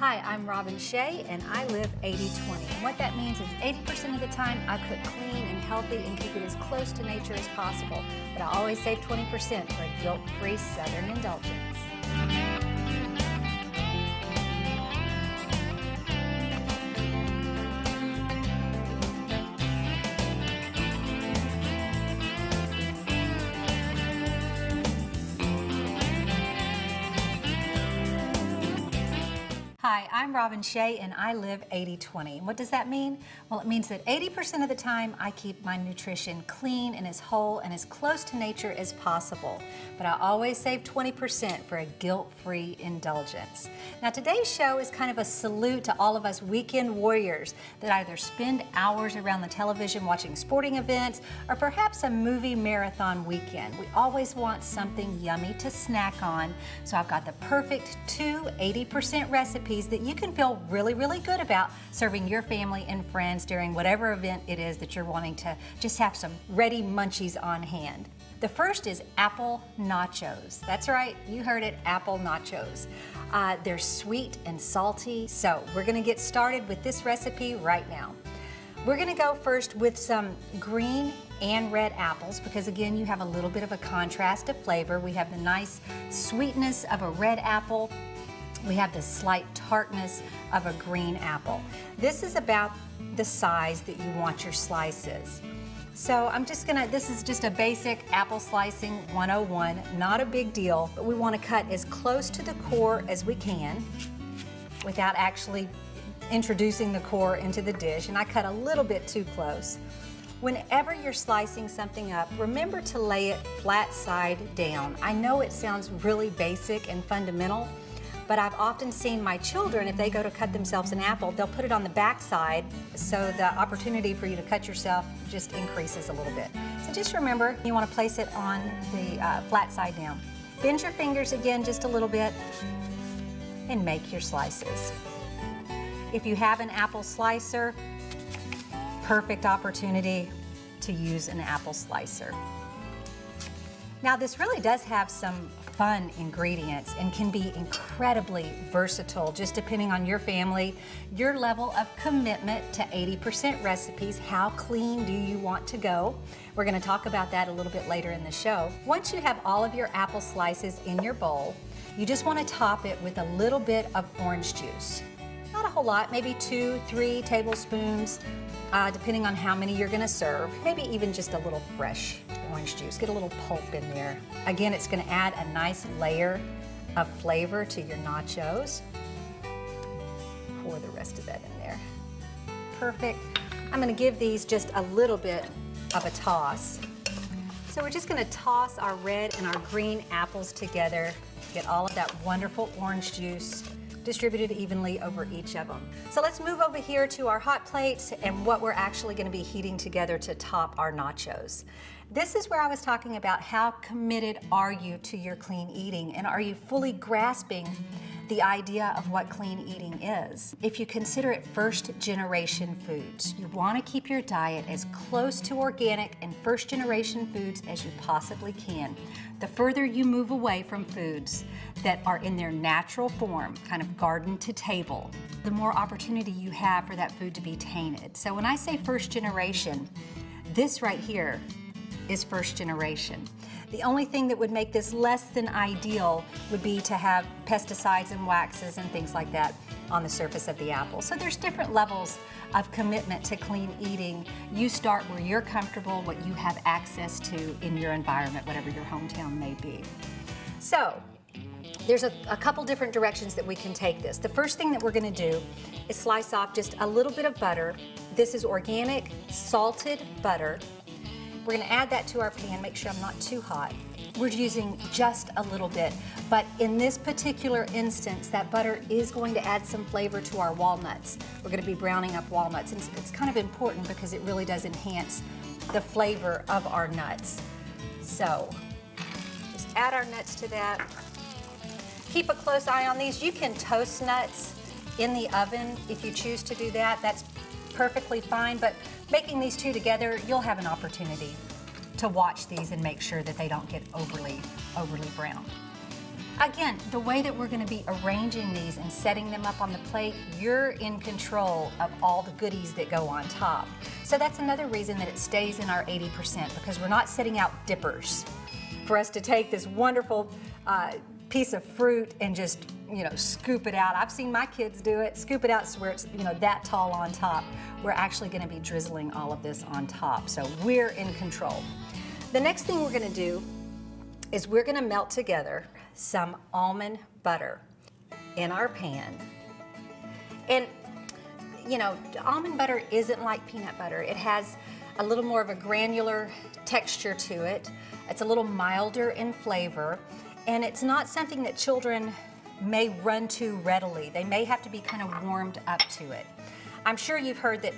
Hi, I'm Robin Shea and I live 80-20. And what that means is 80% of the time I cook clean and healthy and keep it as close to nature as possible. But I always save 20% for a guilt-free Southern indulgence. I'm Robin Shea and I live 80-20. What does that mean? Well, it means that 80% of the time I keep my nutrition clean and as whole and as close to nature as possible. But I always save 20% for a guilt-free indulgence. Now today's show is kind of a salute to all of us weekend warriors that either spend hours around the television watching sporting events or perhaps a movie marathon weekend. We always want something yummy to snack on. So I've got the perfect two 80% recipes that you can feel really, really good about serving your family and friends during whatever event it is that you're wanting to just have some ready munchies on hand. The first is apple nachos. That's right, you heard it, apple nachos. Uh, they're sweet and salty, so we're gonna get started with this recipe right now. We're gonna go first with some green and red apples because again, you have a little bit of a contrast of flavor. We have the nice sweetness of a red apple we have the slight tartness of a green apple. This is about the size that you want your slices. So I'm just gonna, this is just a basic apple slicing 101, not a big deal, but we wanna cut as close to the core as we can without actually introducing the core into the dish, and I cut a little bit too close. Whenever you're slicing something up, remember to lay it flat side down. I know it sounds really basic and fundamental, but I've often seen my children, if they go to cut themselves an apple, they'll put it on the back side so the opportunity for you to cut yourself just increases a little bit. So just remember, you want to place it on the uh, flat side down. Bend your fingers again just a little bit and make your slices. If you have an apple slicer, perfect opportunity to use an apple slicer. Now this really does have some fun ingredients and can be incredibly versatile just depending on your family, your level of commitment to 80% recipes, how clean do you want to go. We're gonna talk about that a little bit later in the show. Once you have all of your apple slices in your bowl, you just wanna top it with a little bit of orange juice. Not a whole lot, maybe two, three tablespoons, uh, depending on how many you're gonna serve. Maybe even just a little fresh orange juice. Get a little pulp in there. Again, it's gonna add a nice layer of flavor to your nachos. Pour the rest of that in there. Perfect. I'm gonna give these just a little bit of a toss. So we're just gonna toss our red and our green apples together, get all of that wonderful orange juice distributed evenly over each of them. So let's move over here to our hot plates and what we're actually gonna be heating together to top our nachos. This is where I was talking about how committed are you to your clean eating and are you fully grasping the idea of what clean eating is. If you consider it first generation foods, you want to keep your diet as close to organic and first generation foods as you possibly can. The further you move away from foods that are in their natural form, kind of garden to table, the more opportunity you have for that food to be tainted. So when I say first generation, this right here is first generation. The only thing that would make this less than ideal would be to have pesticides and waxes and things like that on the surface of the apple. So there's different levels of commitment to clean eating. You start where you're comfortable, what you have access to in your environment, whatever your hometown may be. So there's a, a, couple different directions that we can take this. The first thing that we're gonna do is slice off just a little bit of butter. This is organic salted butter we're gonna add that to our pan, make sure I'm not too hot. We're using just a little bit, but in this particular instance, that butter is going to add some flavor to our walnuts. We're gonna be browning up walnuts, and it's kind of important because it really does enhance the flavor of our nuts. So, just add our nuts to that. Keep a close eye on these. You can toast nuts in the oven if you choose to do that. That's perfectly fine, but making these two together, you'll have an opportunity to watch these and make sure that they don't get overly, overly brown. Again, the way that we're going to be arranging these and setting them up on the plate, you're in control of all the goodies that go on top. So that's another reason that it stays in our 80% because we're not setting out dippers for us to take this wonderful uh, piece of fruit and just you know scoop it out. I've seen my kids do it. Scoop it out so where it's you know that tall on top. We're actually going to be drizzling all of this on top, so we're in control. The next thing we're to do is we're to melt together some almond butter in our pan. And you know, almond butter isn't like peanut butter. It has a little more of a granular texture to it. It's a little milder in flavor, and it's not something that children may run to readily. They may have to be kind of warmed up to it. I'm sure you've heard that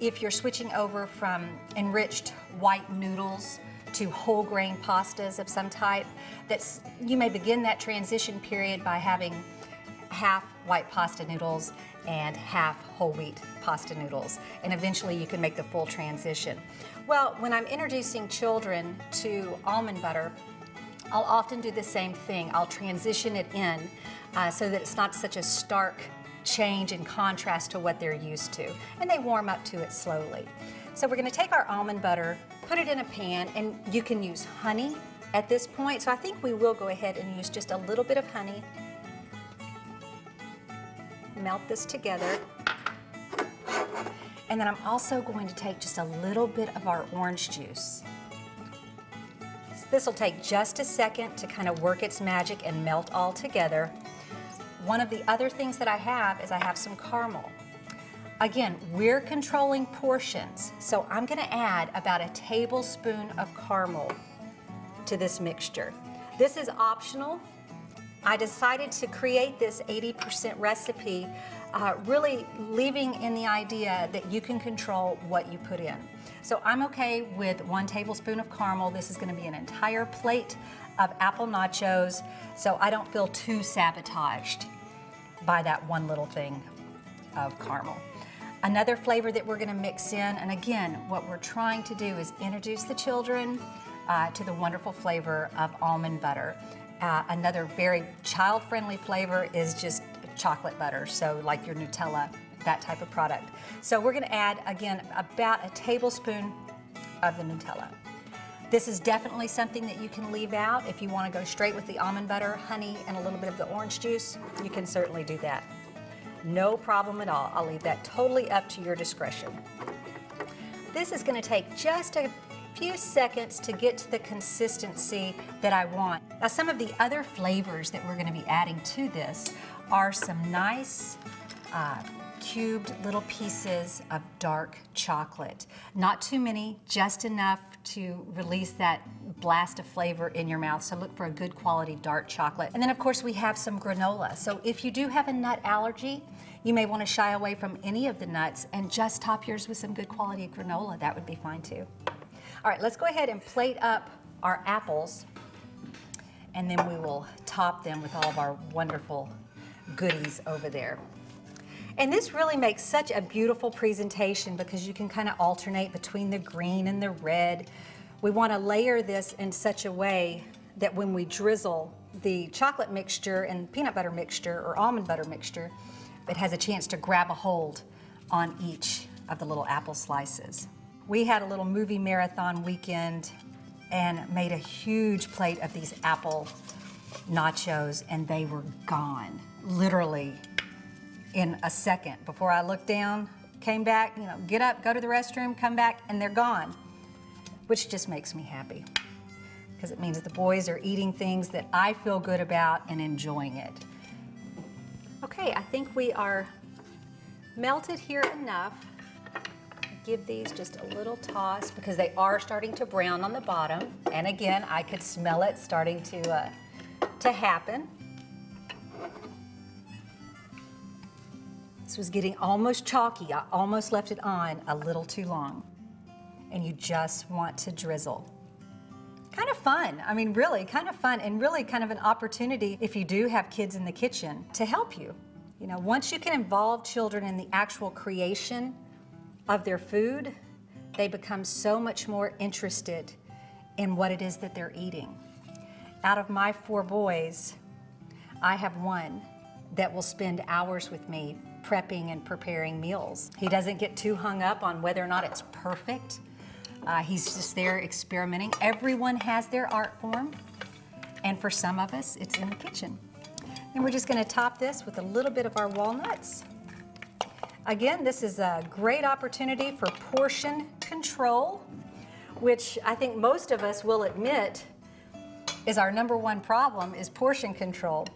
if you're switching over from enriched white noodles to whole grain pastas of some type, that you may begin that transition period by having half white pasta noodles and half whole wheat pasta noodles. And eventually you can make the full transition. Well, when I'm introducing children to almond butter, I'll often do the same thing. I'll transition it in uh, so that it's not such a stark change in contrast to what they're used to. And they warm up to it slowly. So we're gonna take our almond butter, put it in a pan, and you can use honey at this point. So I think we will go ahead and use just a little bit of honey. Melt this together. And then I'm also going to take just a little bit of our orange juice. This will take just a second to kind of work its magic and melt all together. One of the other things that I have is I have some caramel. Again, we're controlling portions, so I'm gonna add about a tablespoon of caramel to this mixture. This is optional. I decided to create this 80% recipe uh, really leaving in the idea that you can control what you put in. So I'm okay with one tablespoon of caramel. This is gonna be an entire plate of apple nachos, so I don't feel too sabotaged by that one little thing of caramel. Another flavor that we're gonna mix in, and again, what we're trying to do is introduce the children uh, to the wonderful flavor of almond butter. Uh, another very child-friendly flavor is just chocolate butter, so like your Nutella, that type of product. So we're gonna add, again, about a tablespoon of the Nutella. This is definitely something that you can leave out. If you wanna go straight with the almond butter, honey, and a little bit of the orange juice, you can certainly do that. No problem at all. I'll leave that totally up to your discretion. This is gonna take just a few seconds to get to the consistency that I want. Now some of the other flavors that we're gonna be adding to this are some nice uh, cubed little pieces of dark chocolate. Not too many, just enough to release that blast of flavor in your mouth. So look for a good quality dark chocolate. And then of course we have some granola. So if you do have a nut allergy, you may want to shy away from any of the nuts and just top yours with some good quality granola. That would be fine too. All right, let's go ahead and plate up our apples and then we will top them with all of our wonderful goodies over there. And this really makes such a beautiful presentation because you can kind of alternate between the green and the red. We want to layer this in such a way that when we drizzle the chocolate mixture and peanut butter mixture or almond butter mixture, it has a chance to grab a hold on each of the little apple slices. We had a little movie marathon weekend and made a huge plate of these apple nachos and they were gone, literally in a second. Before I looked down, came back, you know, get up, go to the restroom, come back, and they're gone, which just makes me happy because it means the boys are eating things that I feel good about and enjoying it. Okay, I think we are melted here enough. Give these just a little toss because they are starting to brown on the bottom. And again, I could smell it starting to, uh, to happen. This was getting almost chalky. I almost left it on a little too long. And you just want to drizzle kind of fun. I mean, really kind of fun and really kind of an opportunity if you do have kids in the kitchen to help you. You know, once you can involve children in the actual creation of their food, they become so much more interested in what it is that they're eating. Out of my four boys, I have one that will spend hours with me prepping and preparing meals. He doesn't get too hung up on whether or not it's perfect. Uh, he's just there experimenting. Everyone has their art form, and for some of us, it's in the kitchen. And we're just gonna top this with a little bit of our walnuts. Again, this is a great opportunity for portion control, which I think most of us will admit is our number one problem is portion control.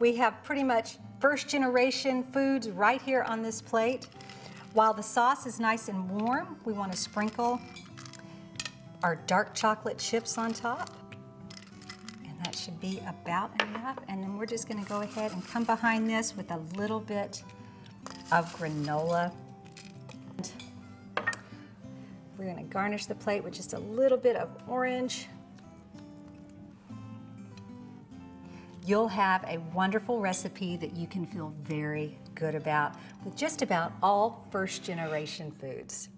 We have pretty much first generation foods right here on this plate. While the sauce is nice and warm, we want to sprinkle our dark chocolate chips on top. And that should be about enough. And then we're just gonna go ahead and come behind this with a little bit of granola. We're gonna garnish the plate with just a little bit of orange. You'll have a wonderful recipe that you can feel very good about with just about all first generation foods.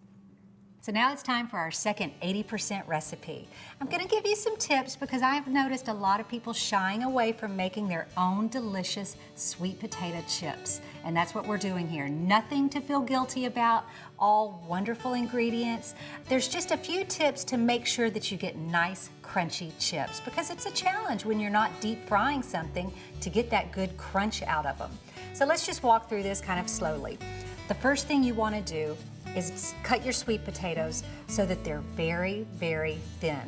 So now it's time for our second 80% recipe. I'm gonna give you some tips because I've noticed a lot of people shying away from making their own delicious sweet potato chips. And that's what we're doing here. Nothing to feel guilty about, all wonderful ingredients. There's just a few tips to make sure that you get nice, crunchy chips because it's a challenge when you're not deep frying something to get that good crunch out of them. So let's just walk through this kind of slowly. The first thing you wanna do is cut your sweet potatoes so that they're very, very thin.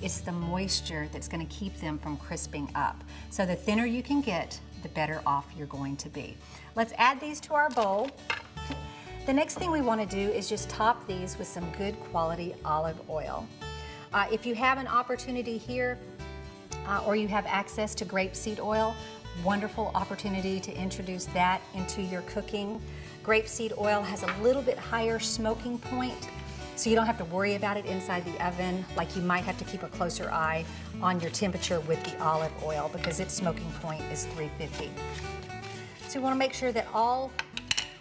It's the moisture that's gonna keep them from crisping up. So the thinner you can get, the better off you're going to be. Let's add these to our bowl. The next thing we wanna do is just top these with some good quality olive oil. Uh, if you have an opportunity here, uh, or you have access to grapeseed oil, wonderful opportunity to introduce that into your cooking. Grapeseed oil has a little bit higher smoking point, so you don't have to worry about it inside the oven like you might have to keep a closer eye on your temperature with the olive oil because its smoking point is 350. So you wanna make sure that all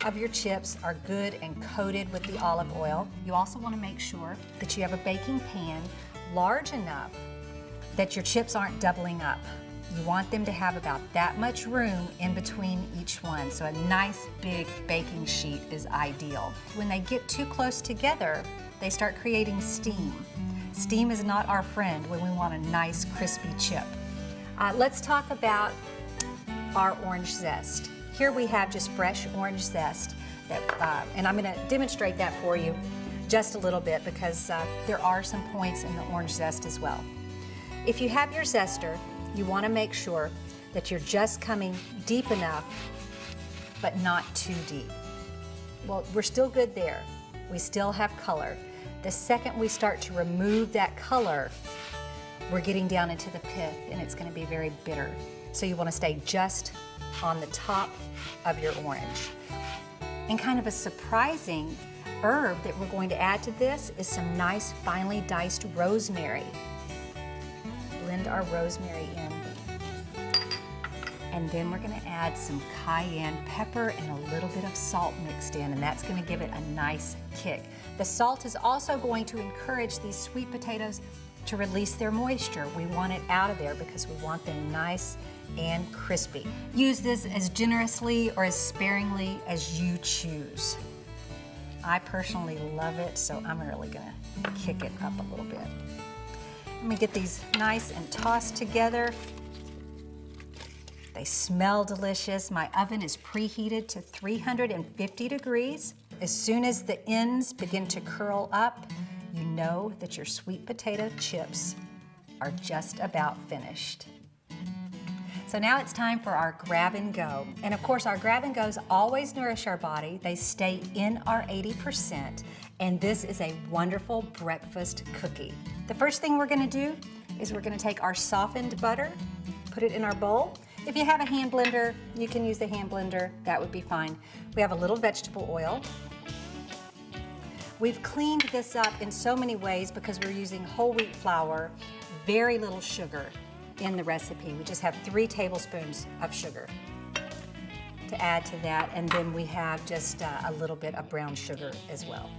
of your chips are good and coated with the olive oil. You also wanna make sure that you have a baking pan large enough that your chips aren't doubling up. You want them to have about that much room in between each one. So a nice big baking sheet is ideal. When they get too close together, they start creating steam. Steam is not our friend when we want a nice crispy chip. Uh, let's talk about our orange zest. Here we have just fresh orange zest, that, uh, and I'm gonna demonstrate that for you just a little bit because uh, there are some points in the orange zest as well. If you have your zester, you want to make sure that you're just coming deep enough, but not too deep. Well, we're still good there. We still have color. The second we start to remove that color, we're getting down into the pith and it's gonna be very bitter. So you wanna stay just on the top of your orange. And kind of a surprising herb that we're going to add to this is some nice finely diced rosemary blend our rosemary in. And then we're gonna add some cayenne pepper and a little bit of salt mixed in, and that's gonna give it a nice kick. The salt is also going to encourage these sweet potatoes to release their moisture. We want it out of there because we want them nice and crispy. Use this as generously or as sparingly as you choose. I personally love it, so I'm really gonna kick it up a little bit. Let me get these nice and tossed together. They smell delicious. My oven is preheated to 350 degrees. As soon as the ends begin to curl up, you know that your sweet potato chips are just about finished. So now it's time for our grab and go. And of course, our grab and goes always nourish our body. They stay in our 80%. And this is a wonderful breakfast cookie. The first thing we're gonna do is we're gonna take our softened butter, put it in our bowl. If you have a hand blender, you can use the hand blender, that would be fine. We have a little vegetable oil. We've cleaned this up in so many ways because we're using whole wheat flour, very little sugar in the recipe. We just have three tablespoons of sugar to add to that, and then we have just uh, a little bit of brown sugar as well.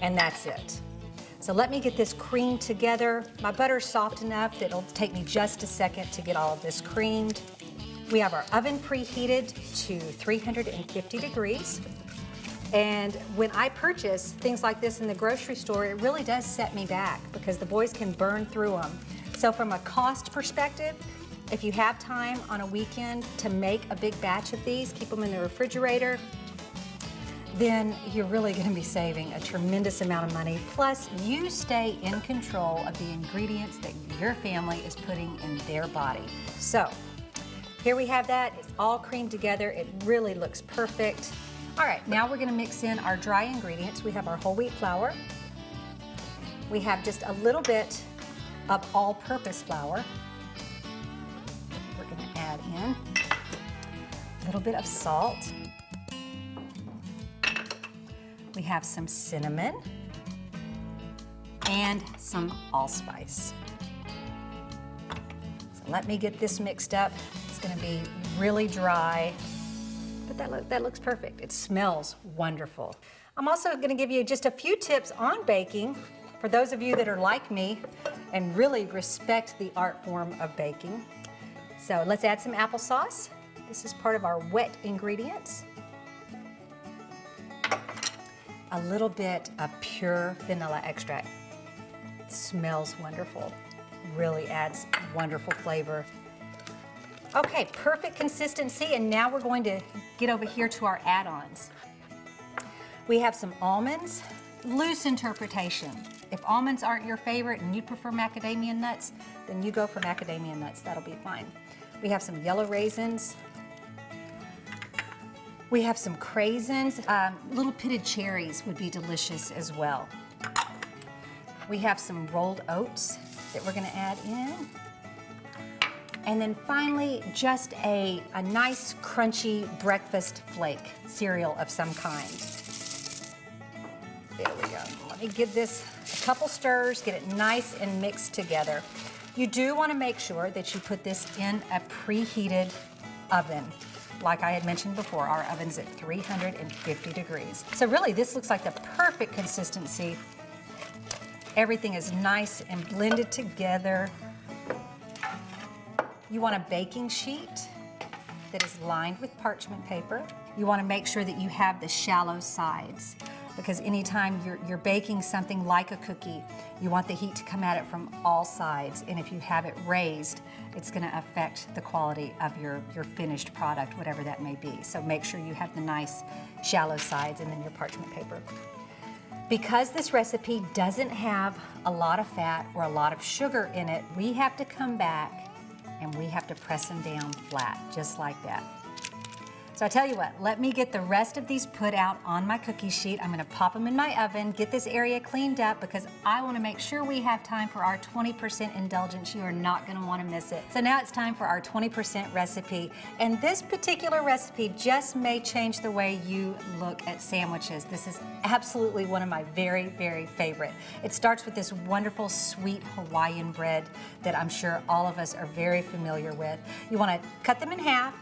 And that's it. So let me get this cream together. My butter's soft enough that it'll take me just a second to get all of this creamed. We have our oven preheated to 350 degrees. And when I purchase things like this in the grocery store, it really does set me back because the boys can burn through them. So from a cost perspective, if you have time on a weekend to make a big batch of these, keep them in the refrigerator, then you're really going to be saving a tremendous amount of money. Plus, you stay in control of the ingredients that your family is putting in their body. So, here we have that. It's all creamed together. It really looks perfect. All right, now we're going to mix in our dry ingredients. We have our whole wheat flour. We have just a little bit of all-purpose flour. We're going to add in a little bit of salt. We have some cinnamon and some allspice. So let me get this mixed up. It's gonna be really dry, but that, look, that looks perfect. It smells wonderful. I'm also gonna give you just a few tips on baking for those of you that are like me and really respect the art form of baking. So let's add some applesauce. This is part of our wet ingredients a little bit of pure vanilla extract. It smells wonderful. Really adds wonderful flavor. Okay, perfect consistency, and now we're going to get over here to our add-ons. We have some almonds, loose interpretation. If almonds aren't your favorite and you prefer macadamia nuts, then you go for macadamia nuts, that'll be fine. We have some yellow raisins, we have some craisins. Um, little pitted cherries would be delicious as well. We have some rolled oats that we're gonna add in. And then finally, just a, a nice crunchy breakfast flake cereal of some kind. There we go. Let me give this a couple stirs, get it nice and mixed together. You do wanna make sure that you put this in a preheated oven like I had mentioned before, our oven's at 350 degrees. So really, this looks like the perfect consistency. Everything is nice and blended together. You want a baking sheet that is lined with parchment paper. You want to make sure that you have the shallow sides because anytime you're, you're baking something like a cookie, you want the heat to come at it from all sides. And if you have it raised, it's gonna affect the quality of your, your finished product, whatever that may be. So make sure you have the nice shallow sides and then your parchment paper. Because this recipe doesn't have a lot of fat or a lot of sugar in it, we have to come back and we have to press them down flat, just like that. So I tell you what, let me get the rest of these put out on my cookie sheet. I'm gonna pop them in my oven, get this area cleaned up because I wanna make sure we have time for our 20% indulgence. You are not gonna wanna miss it. So now it's time for our 20% recipe. And this particular recipe just may change the way you look at sandwiches. This is absolutely one of my very, very favorite. It starts with this wonderful sweet Hawaiian bread that I'm sure all of us are very familiar with. You wanna cut them in half,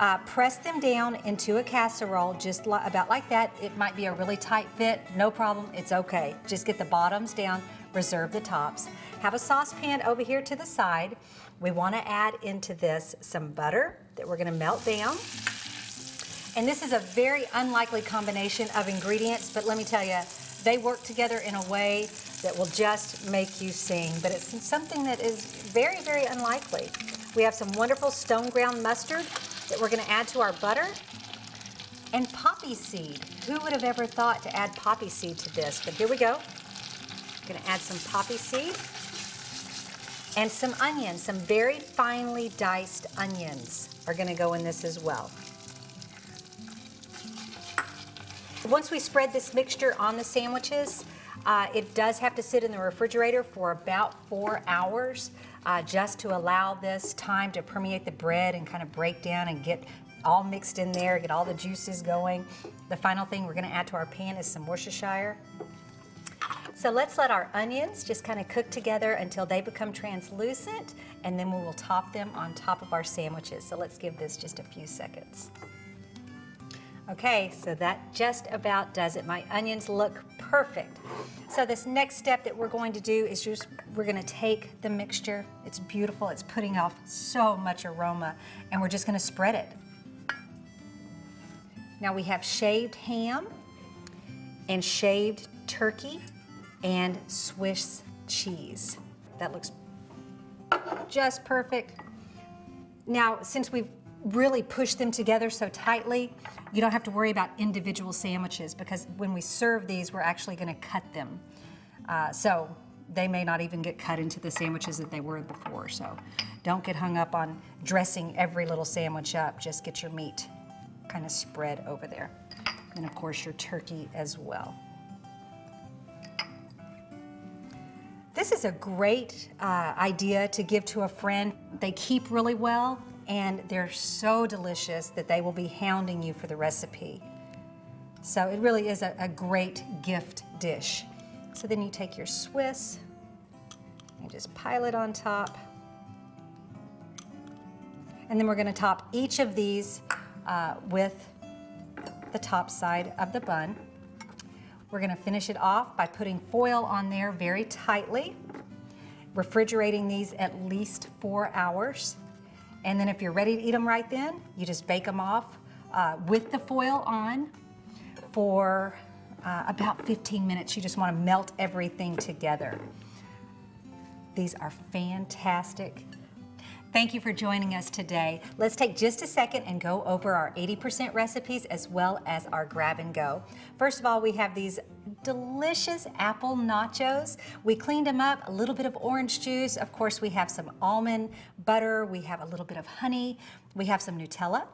uh, press them down into a casserole just li about like that. It might be a really tight fit, no problem, it's okay. Just get the bottoms down, reserve the tops. Have a saucepan over here to the side. We wanna add into this some butter that we're gonna melt down. And this is a very unlikely combination of ingredients, but let me tell you, they work together in a way that will just make you sing, but it's something that is very, very unlikely. We have some wonderful stone ground mustard that we're gonna add to our butter. And poppy seed. Who would have ever thought to add poppy seed to this? But here we go. Gonna add some poppy seed and some onions, some very finely diced onions are gonna go in this as well. Once we spread this mixture on the sandwiches, uh, it does have to sit in the refrigerator for about four hours uh, just to allow this time to permeate the bread and kind of break down and get all mixed in there, get all the juices going. The final thing we're gonna add to our pan is some Worcestershire. So let's let our onions just kind of cook together until they become translucent and then we will top them on top of our sandwiches. So let's give this just a few seconds. Okay, so that just about does it. My onions look perfect. So this next step that we're going to do is just, we're gonna take the mixture. It's beautiful, it's putting off so much aroma, and we're just gonna spread it. Now we have shaved ham and shaved turkey and Swiss cheese. That looks just perfect. Now, since we've really pushed them together so tightly, you don't have to worry about individual sandwiches because when we serve these, we're actually gonna cut them. Uh, so they may not even get cut into the sandwiches that they were before. So don't get hung up on dressing every little sandwich up. Just get your meat kind of spread over there. And of course your turkey as well. This is a great uh, idea to give to a friend. They keep really well and they're so delicious that they will be hounding you for the recipe. So it really is a, a great gift dish. So then you take your Swiss and just pile it on top. And then we're gonna top each of these uh, with the top side of the bun. We're gonna finish it off by putting foil on there very tightly, refrigerating these at least four hours. And then if you're ready to eat them right then, you just bake them off uh, with the foil on for uh, about 15 minutes. You just wanna melt everything together. These are fantastic. Thank you for joining us today. Let's take just a second and go over our 80% recipes as well as our grab and go. First of all, we have these delicious apple nachos. We cleaned them up, a little bit of orange juice. Of course, we have some almond butter. We have a little bit of honey. We have some Nutella.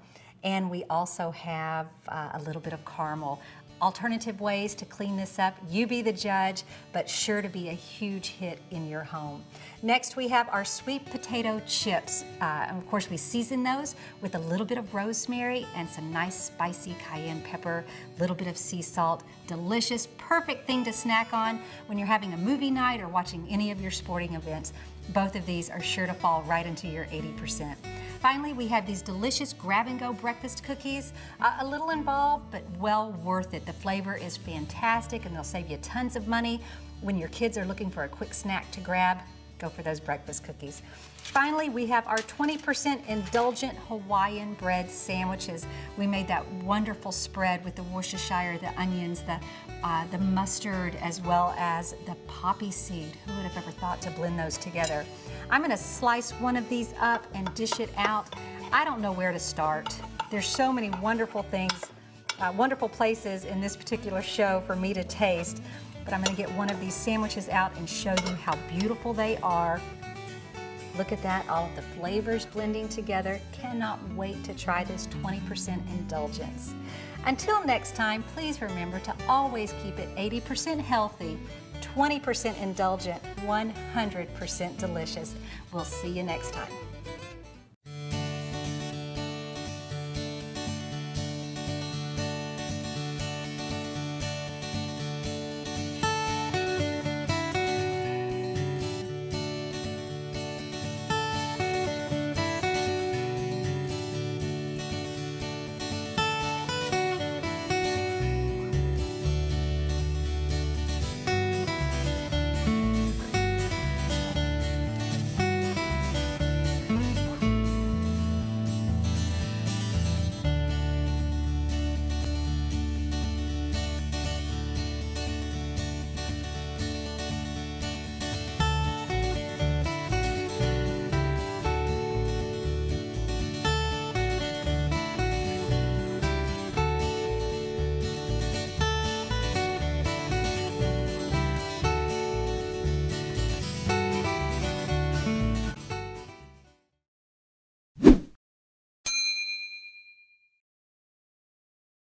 And we also have uh, a little bit of caramel alternative ways to clean this up. You be the judge, but sure to be a huge hit in your home. Next, we have our sweet potato chips. Uh, of course, we season those with a little bit of rosemary and some nice spicy cayenne pepper, a little bit of sea salt. Delicious, perfect thing to snack on when you're having a movie night or watching any of your sporting events. Both of these are sure to fall right into your 80%. Finally, we have these delicious grab-and-go breakfast cookies. Uh, a little involved, but well worth it. The flavor is fantastic and they'll save you tons of money. When your kids are looking for a quick snack to grab, go for those breakfast cookies. Finally, we have our 20% indulgent Hawaiian bread sandwiches. We made that wonderful spread with the Worcestershire, the onions, the, uh, the mustard, as well as the poppy seed. Who would have ever thought to blend those together? I'm gonna slice one of these up and dish it out. I don't know where to start. There's so many wonderful things, uh, wonderful places in this particular show for me to taste but I'm gonna get one of these sandwiches out and show you how beautiful they are. Look at that, all of the flavors blending together. Cannot wait to try this 20% indulgence. Until next time, please remember to always keep it 80% healthy, 20% indulgent, 100% delicious. We'll see you next time.